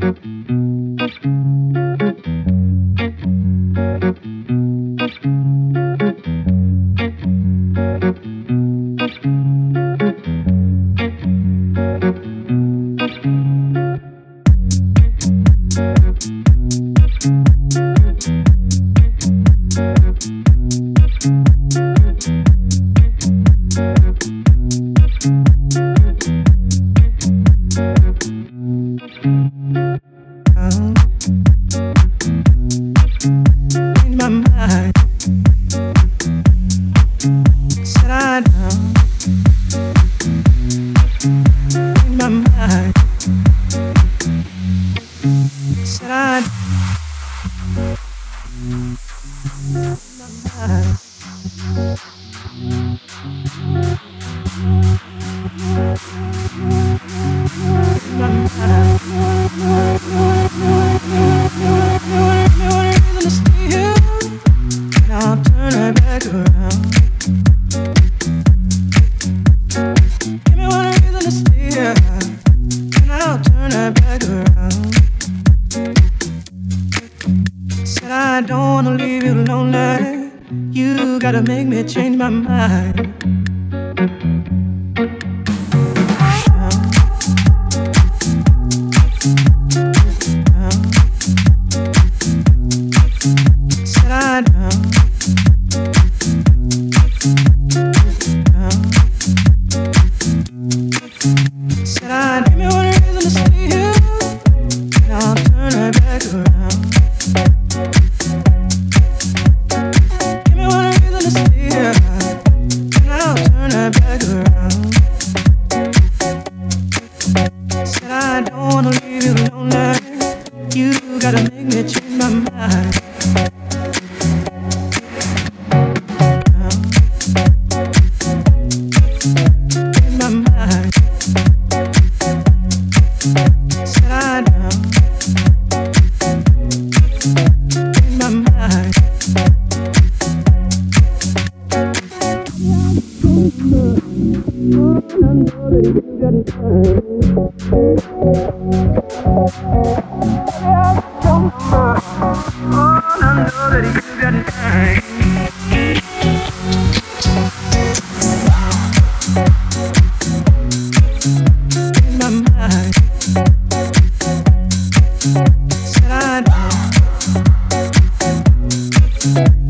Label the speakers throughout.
Speaker 1: Bye. Thank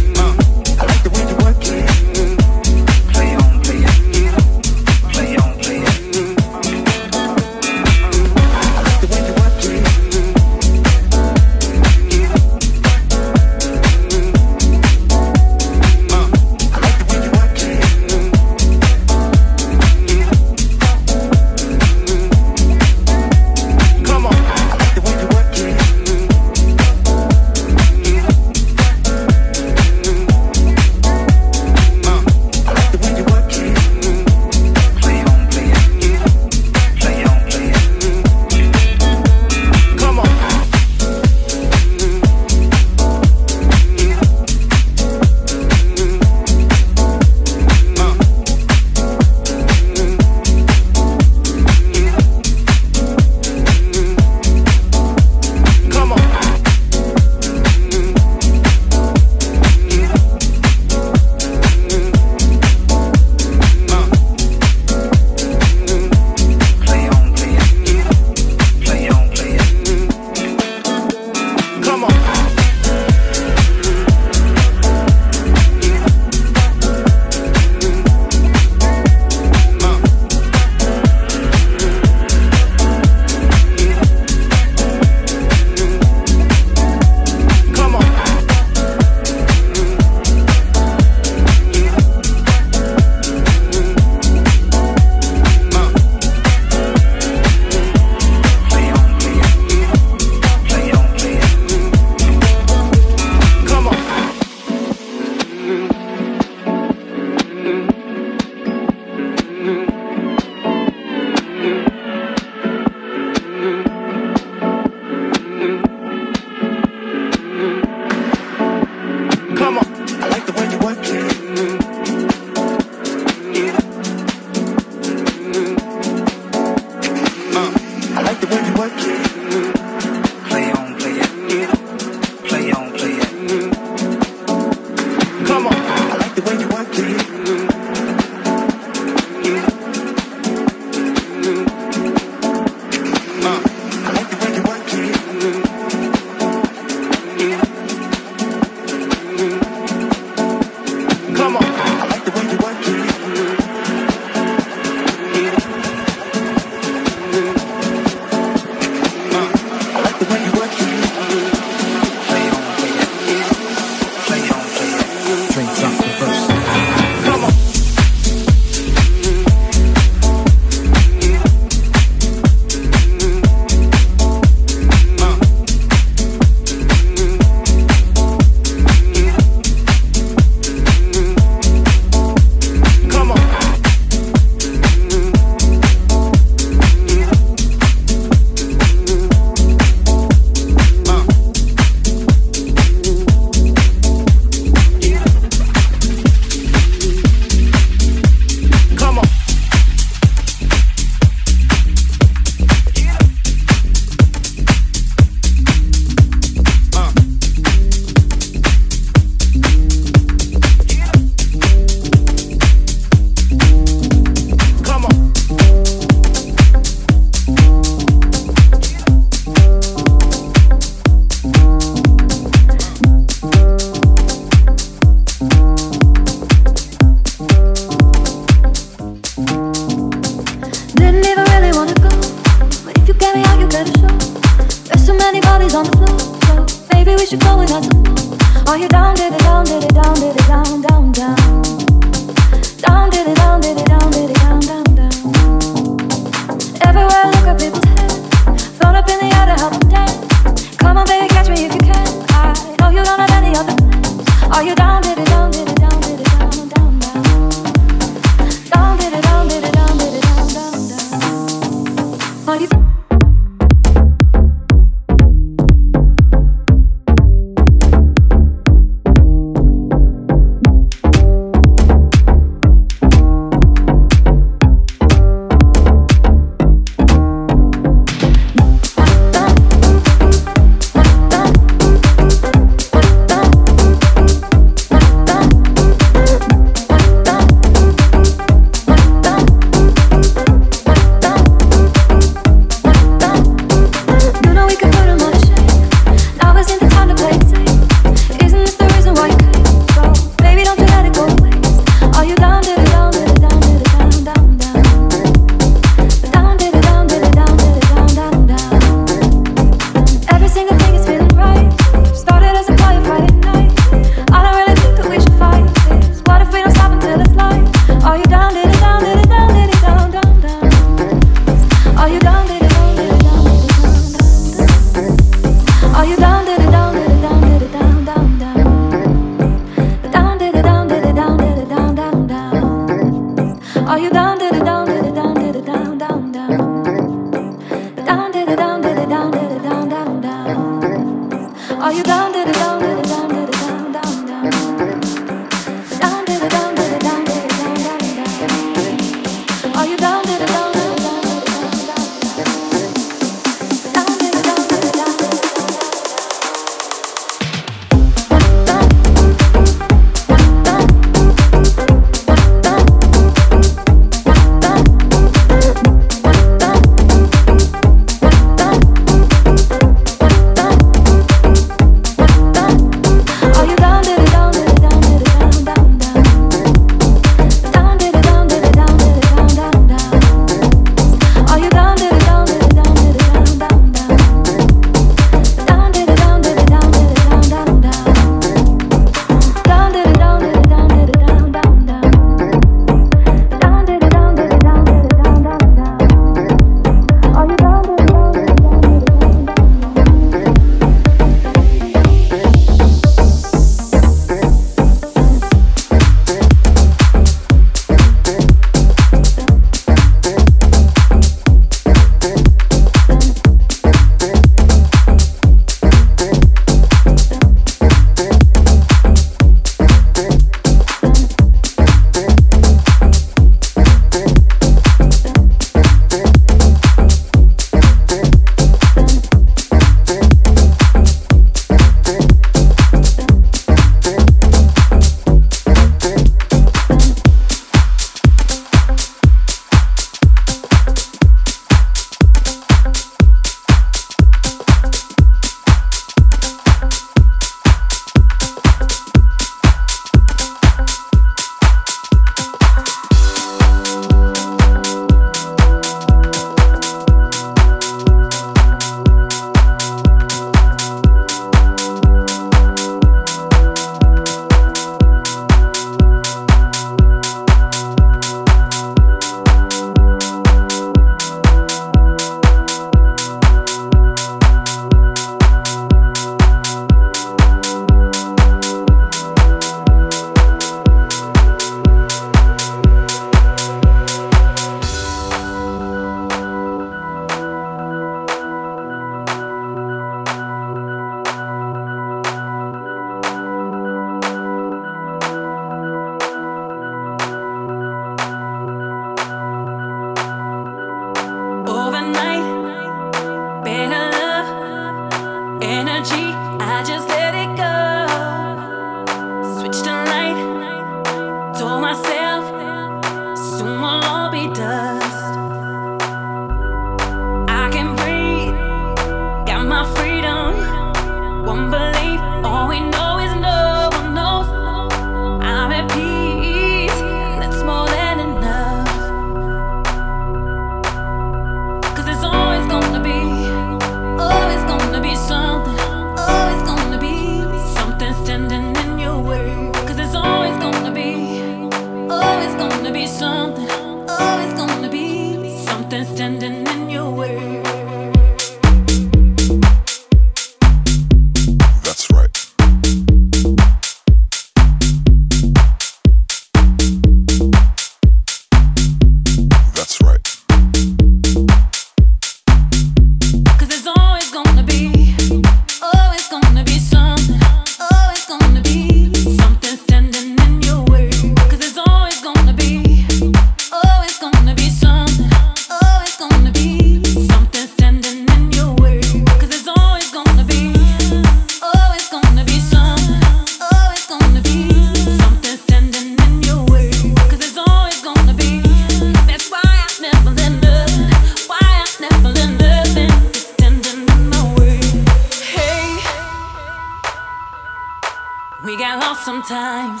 Speaker 1: get lost sometimes.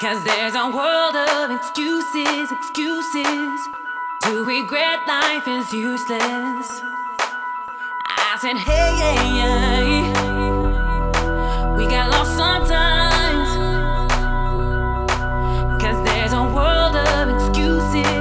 Speaker 1: Cause there's a world of excuses, excuses. To regret life is useless. I said, hey, hey, hey. We got lost sometimes. Cause there's a world of excuses.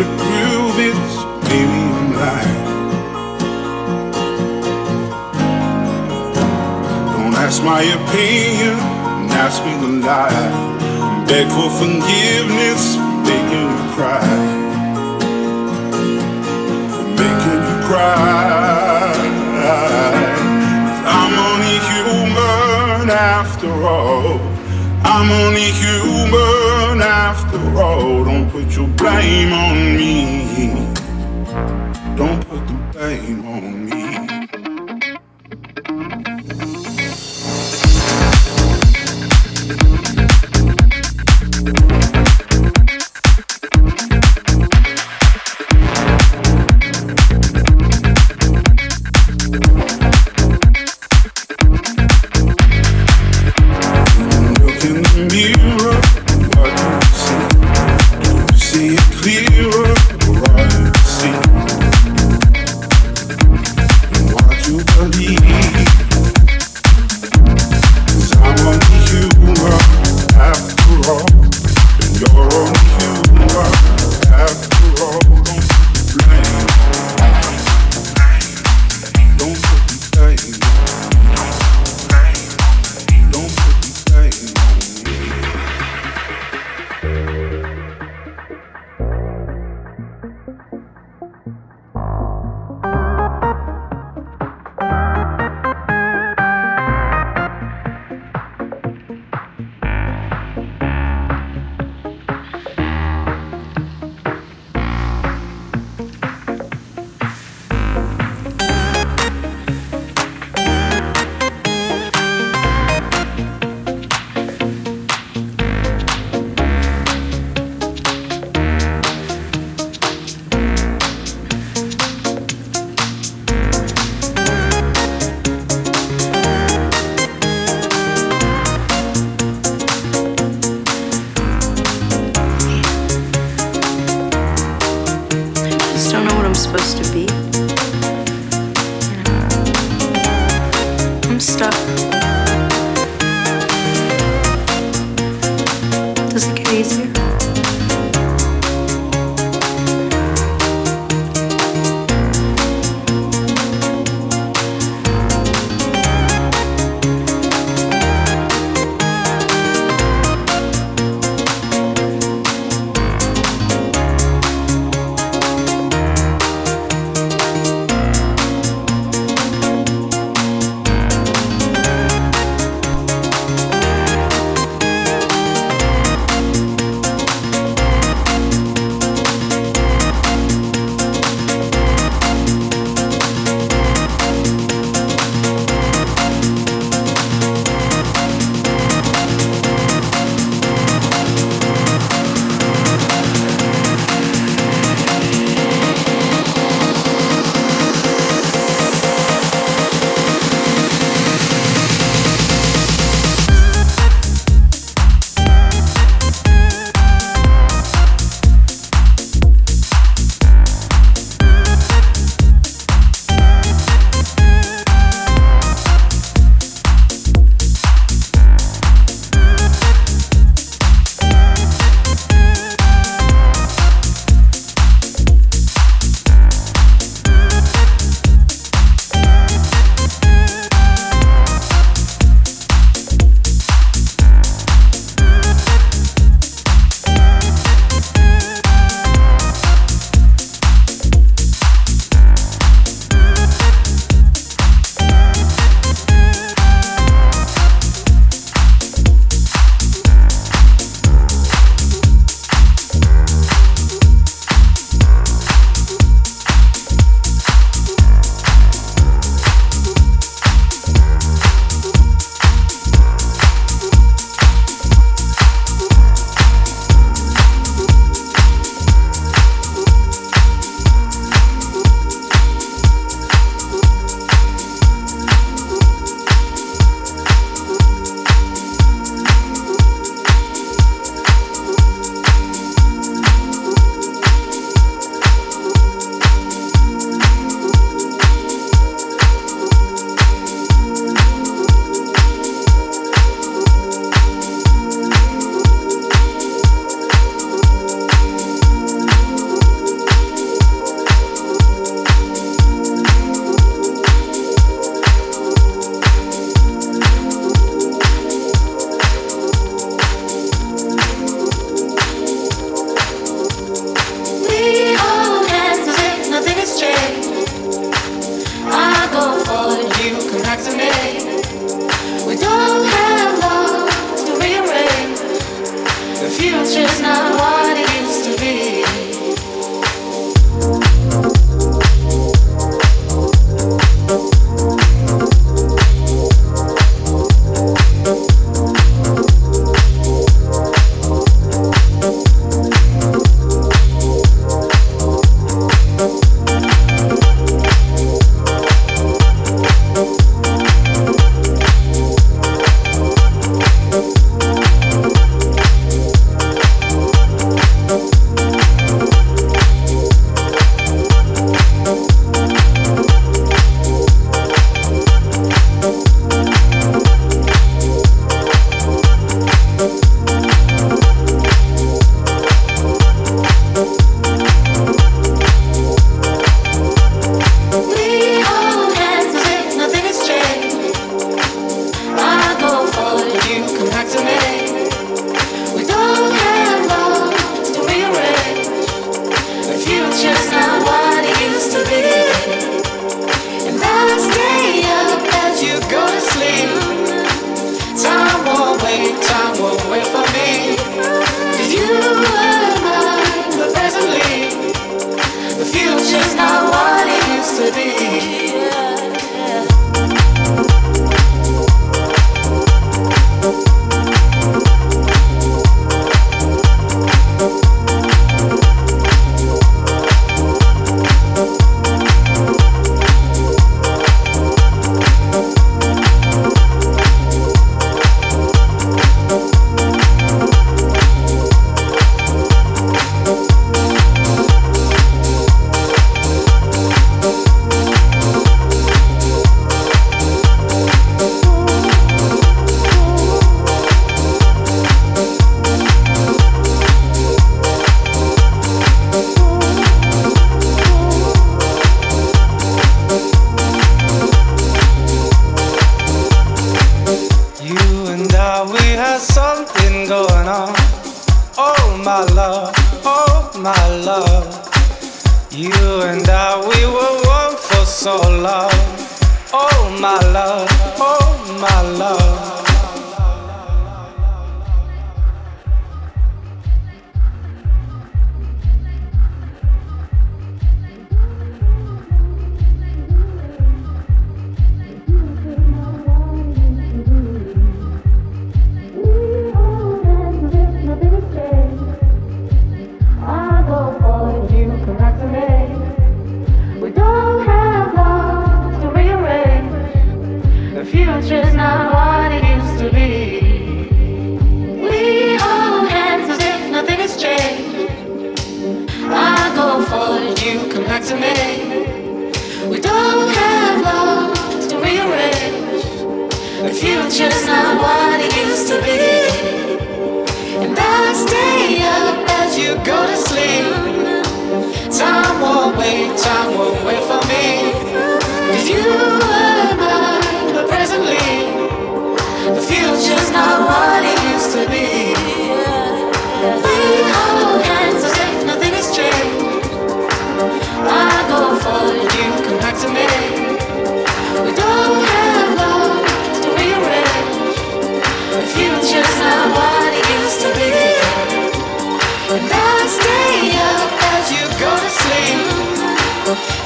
Speaker 2: to prove it's maybe I'm lying. Don't ask my opinion, and ask me to lie. Beg for forgiveness for making you cry. For making you cry. I'm only human after all. I'm only human down after all. Don't put your blame on me. Don't put the blame on me.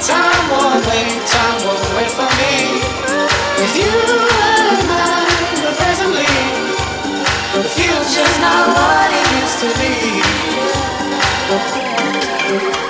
Speaker 3: Time won't wait, time won't wait for me. You
Speaker 1: the future's not what
Speaker 4: it used to be.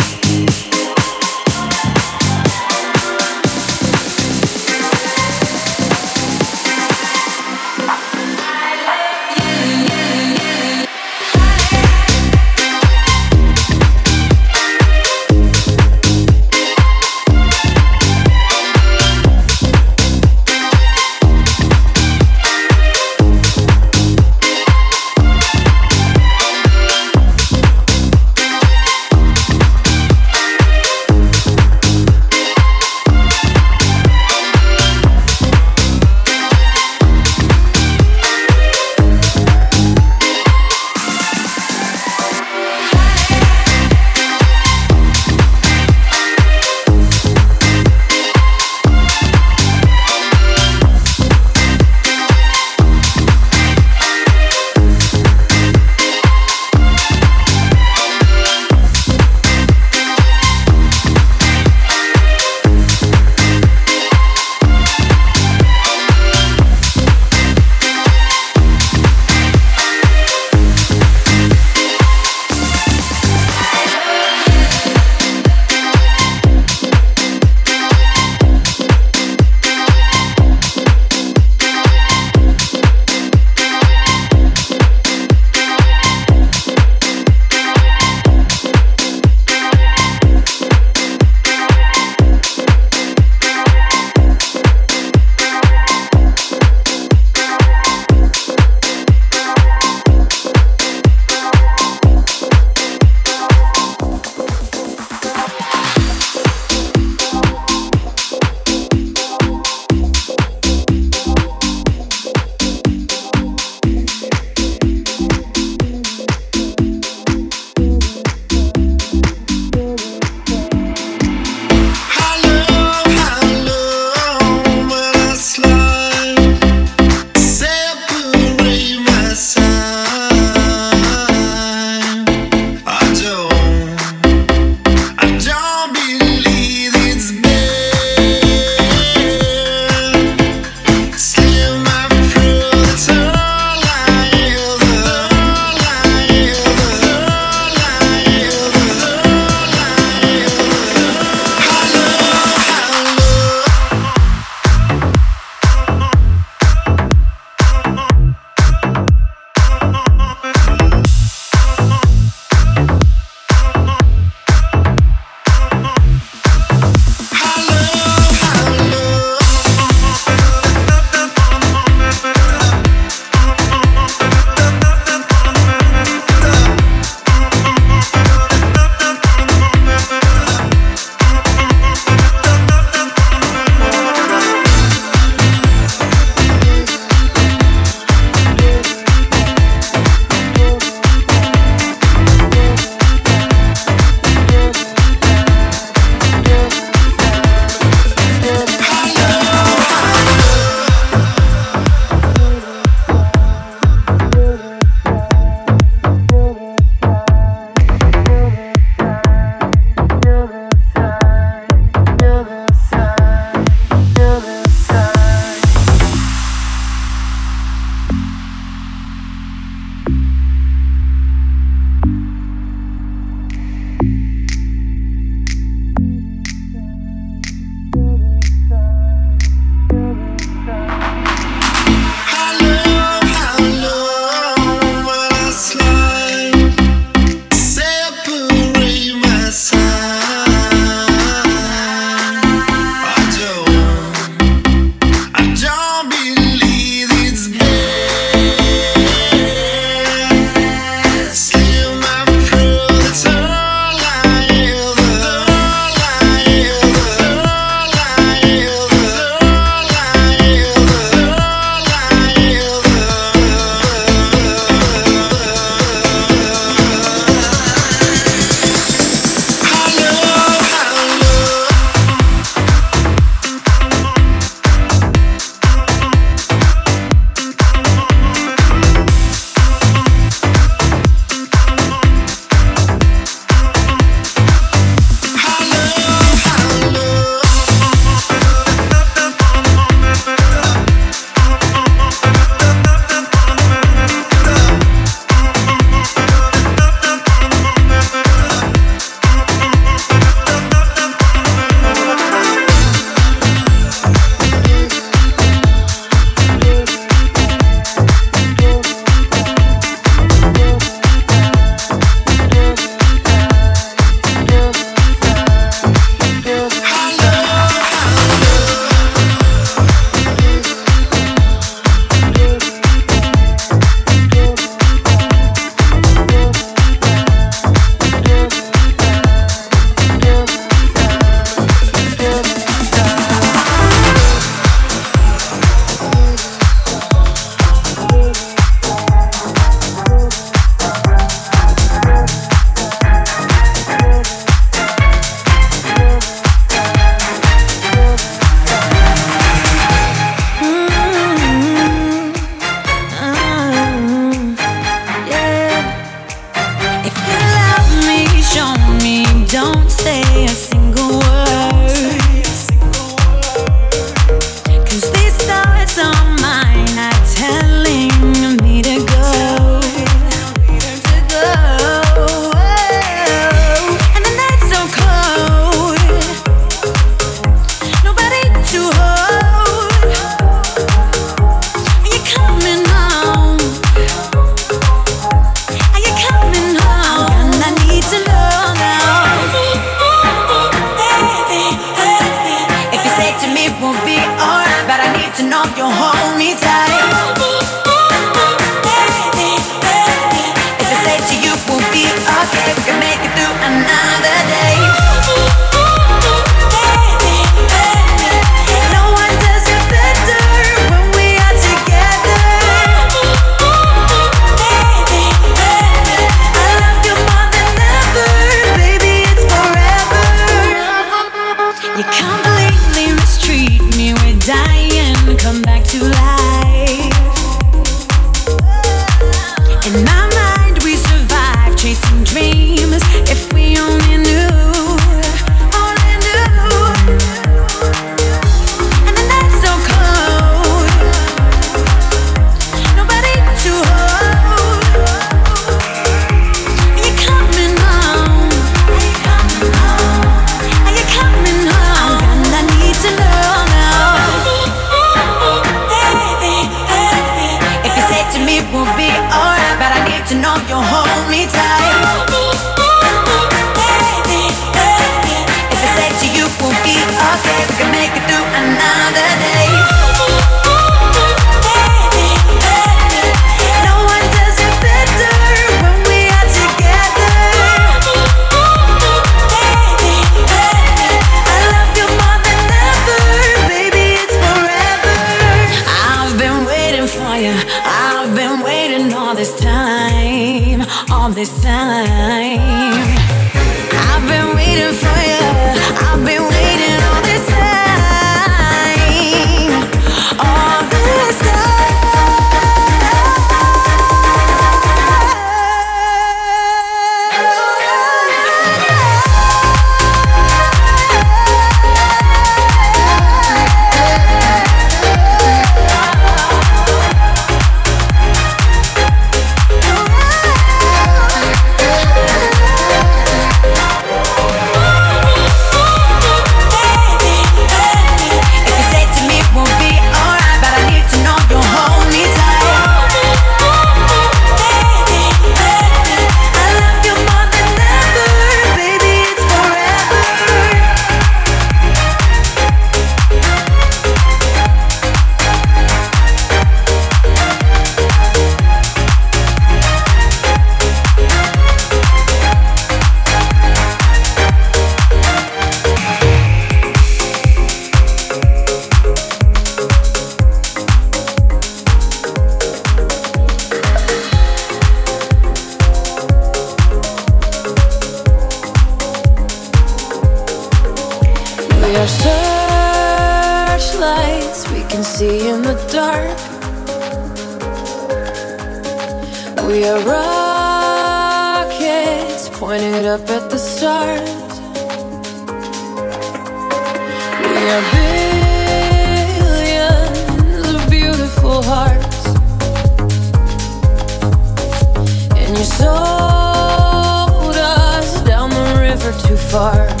Speaker 4: Too far.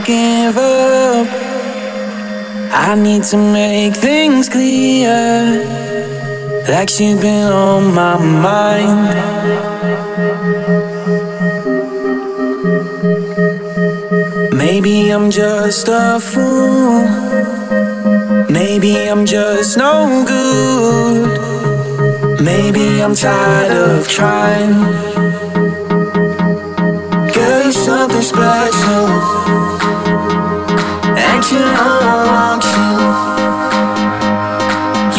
Speaker 4: can't give up. I need to make things clear. Like she's been on my mind. Maybe I'm just a fool. Maybe I'm just no good. Maybe I'm tired of trying. special And you know I want you.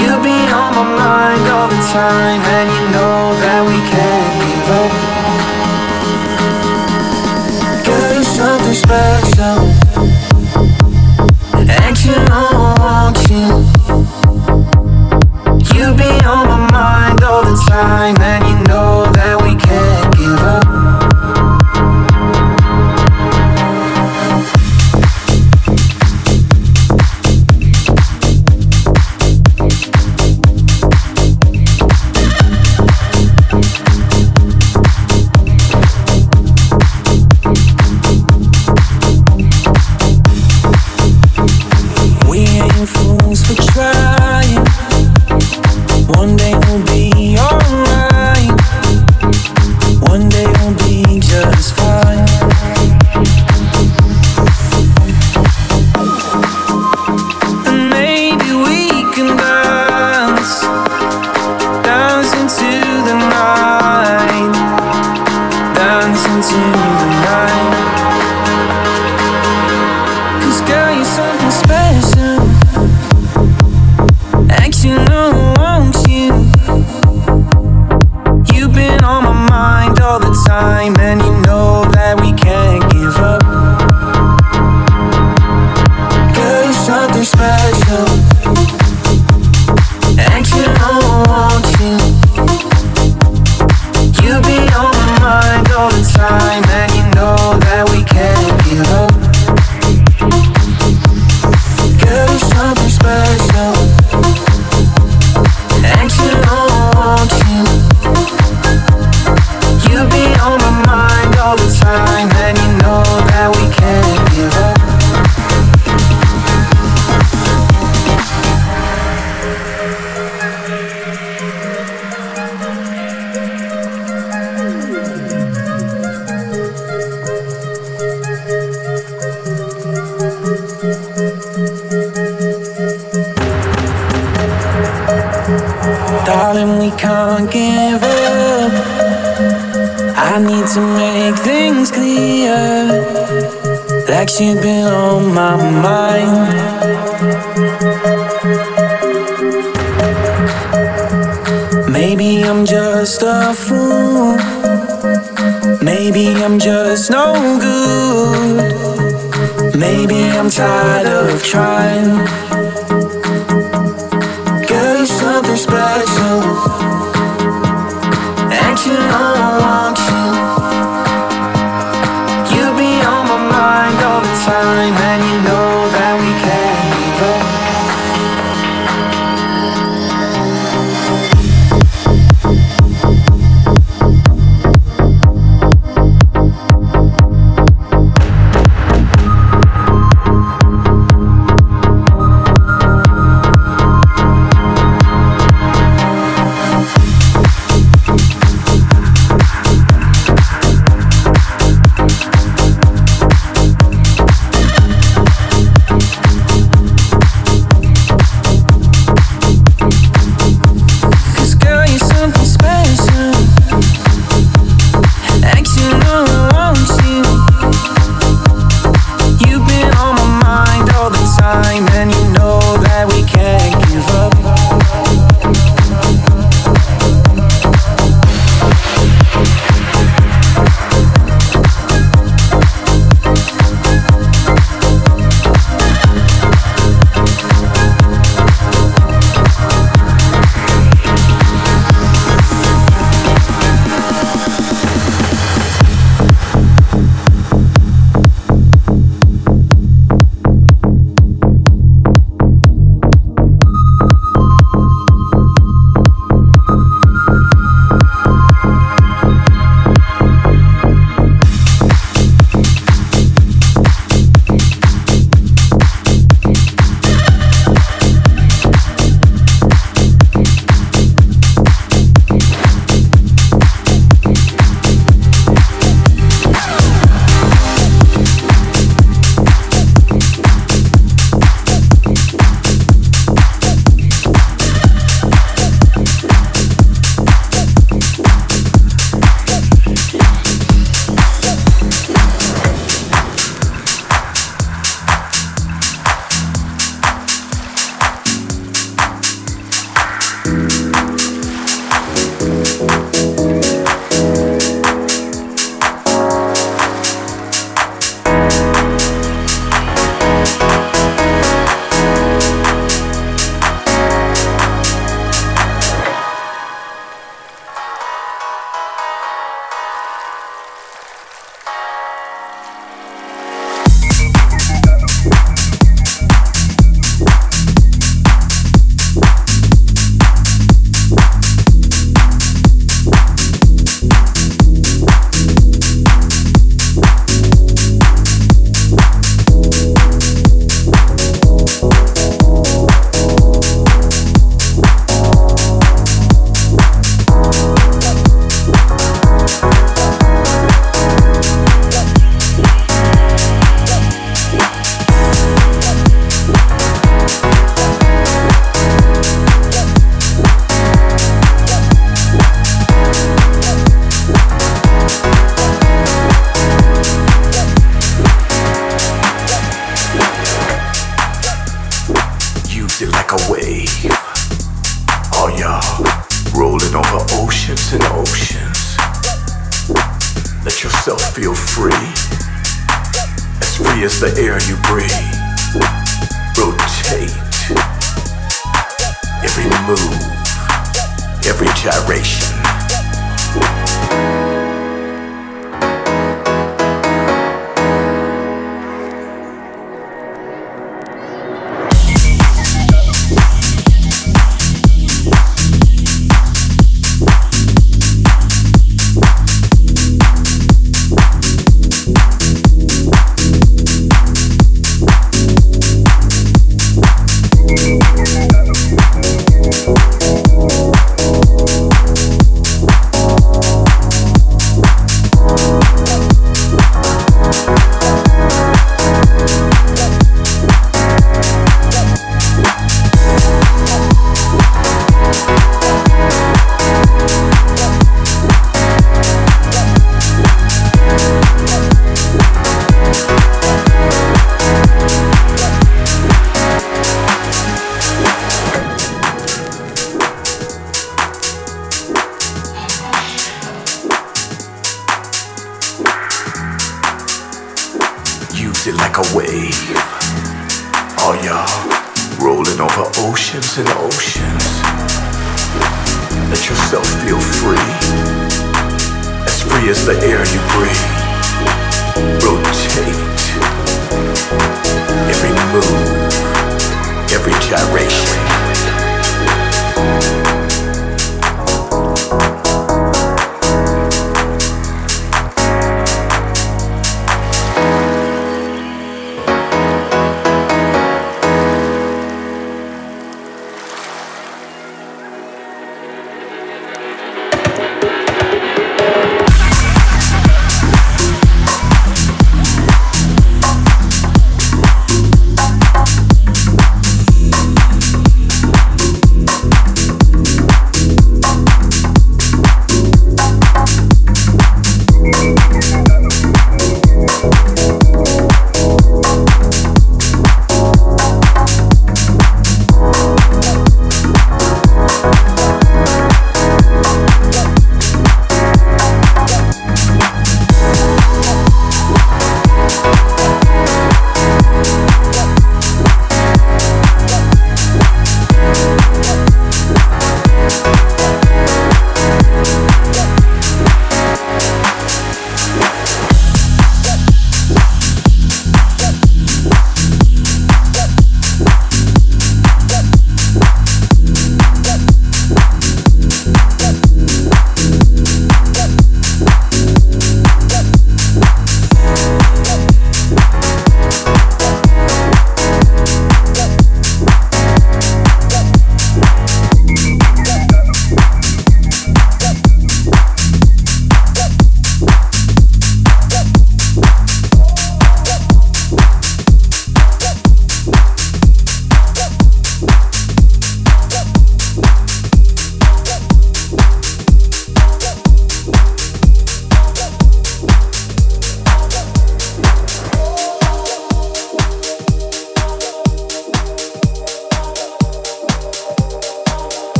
Speaker 4: You be on my mind all the time and you know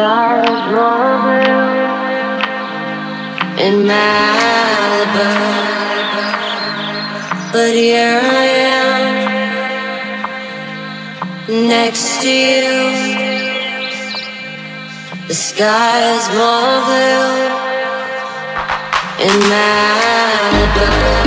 Speaker 5: more
Speaker 3: blue in Malibu.
Speaker 6: But here I am next to you. The sky is more blue in Malibu.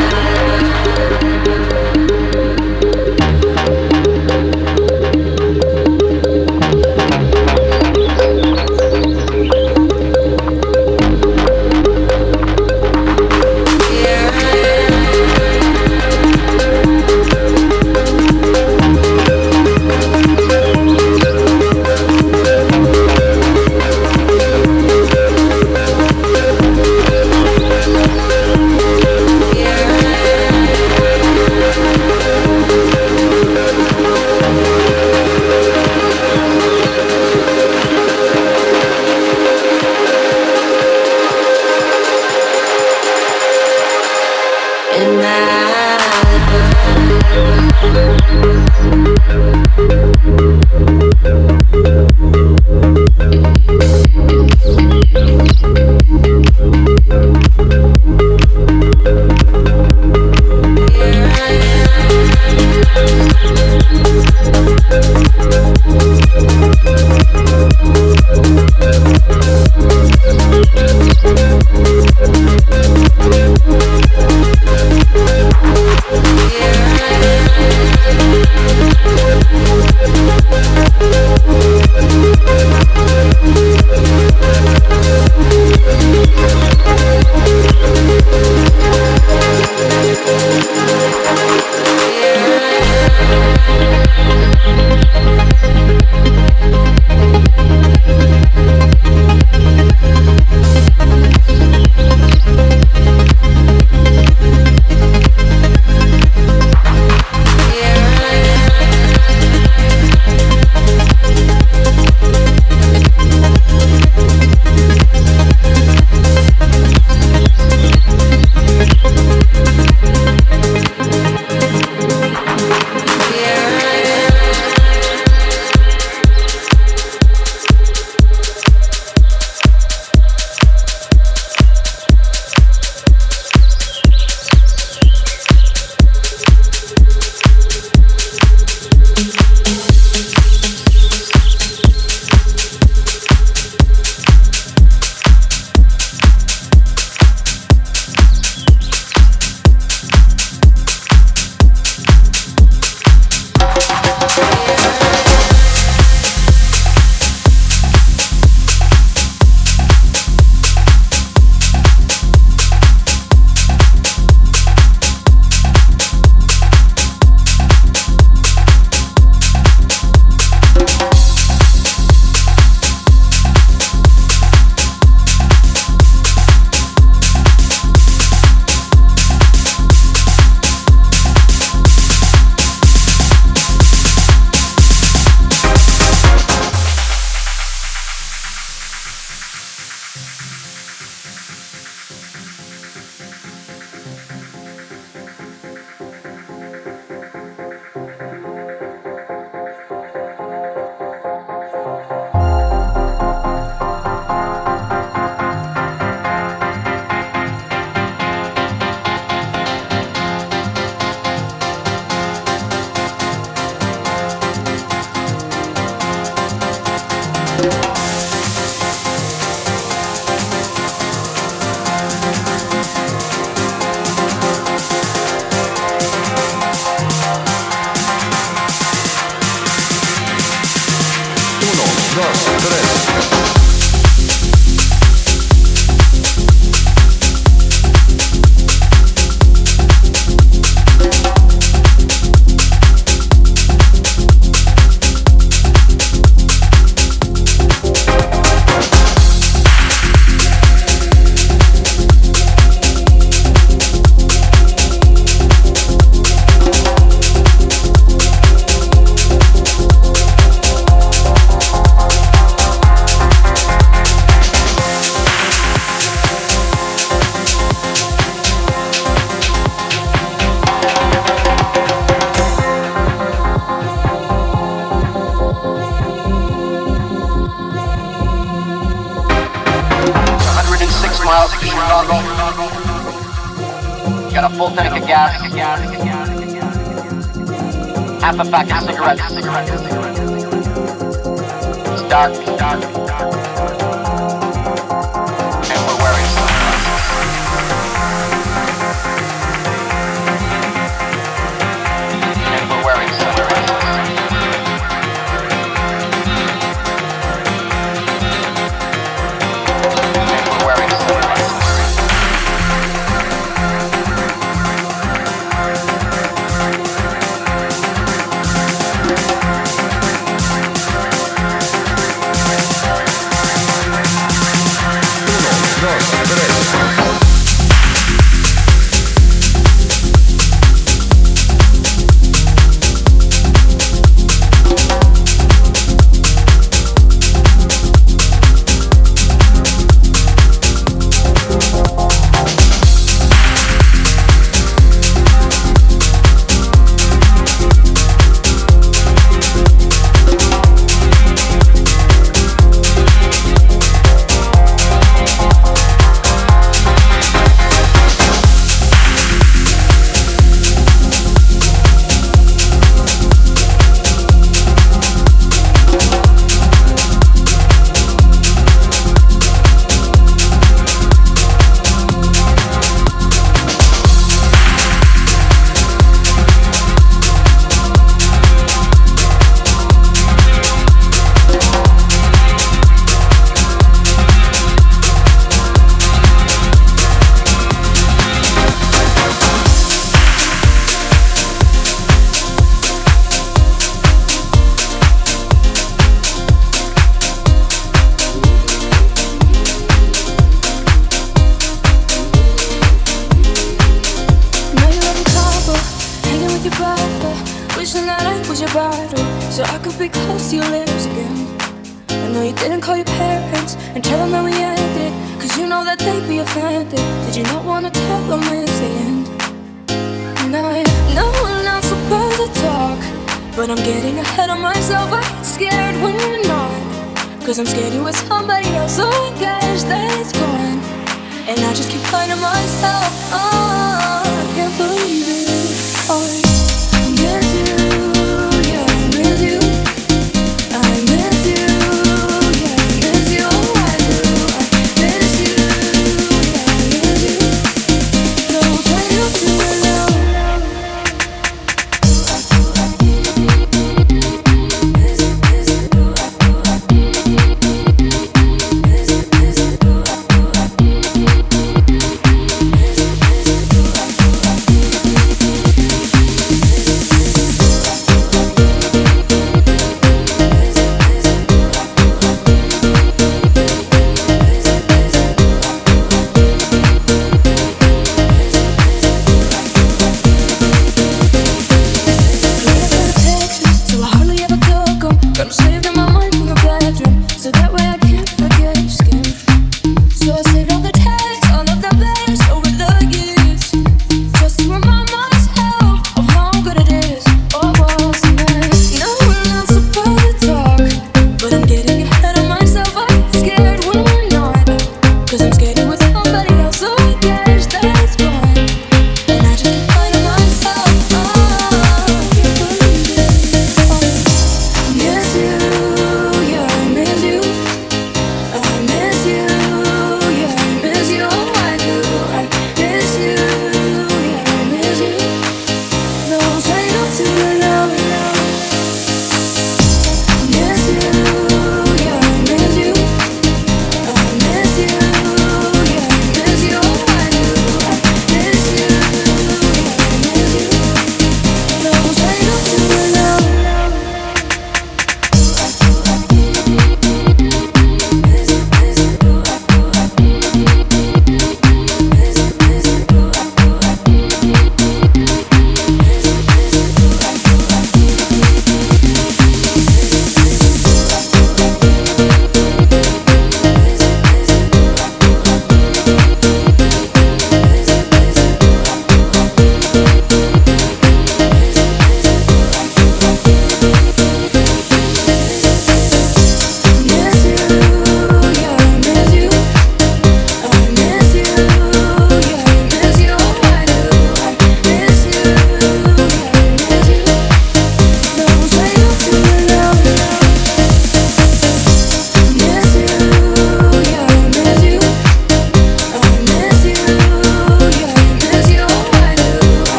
Speaker 7: Música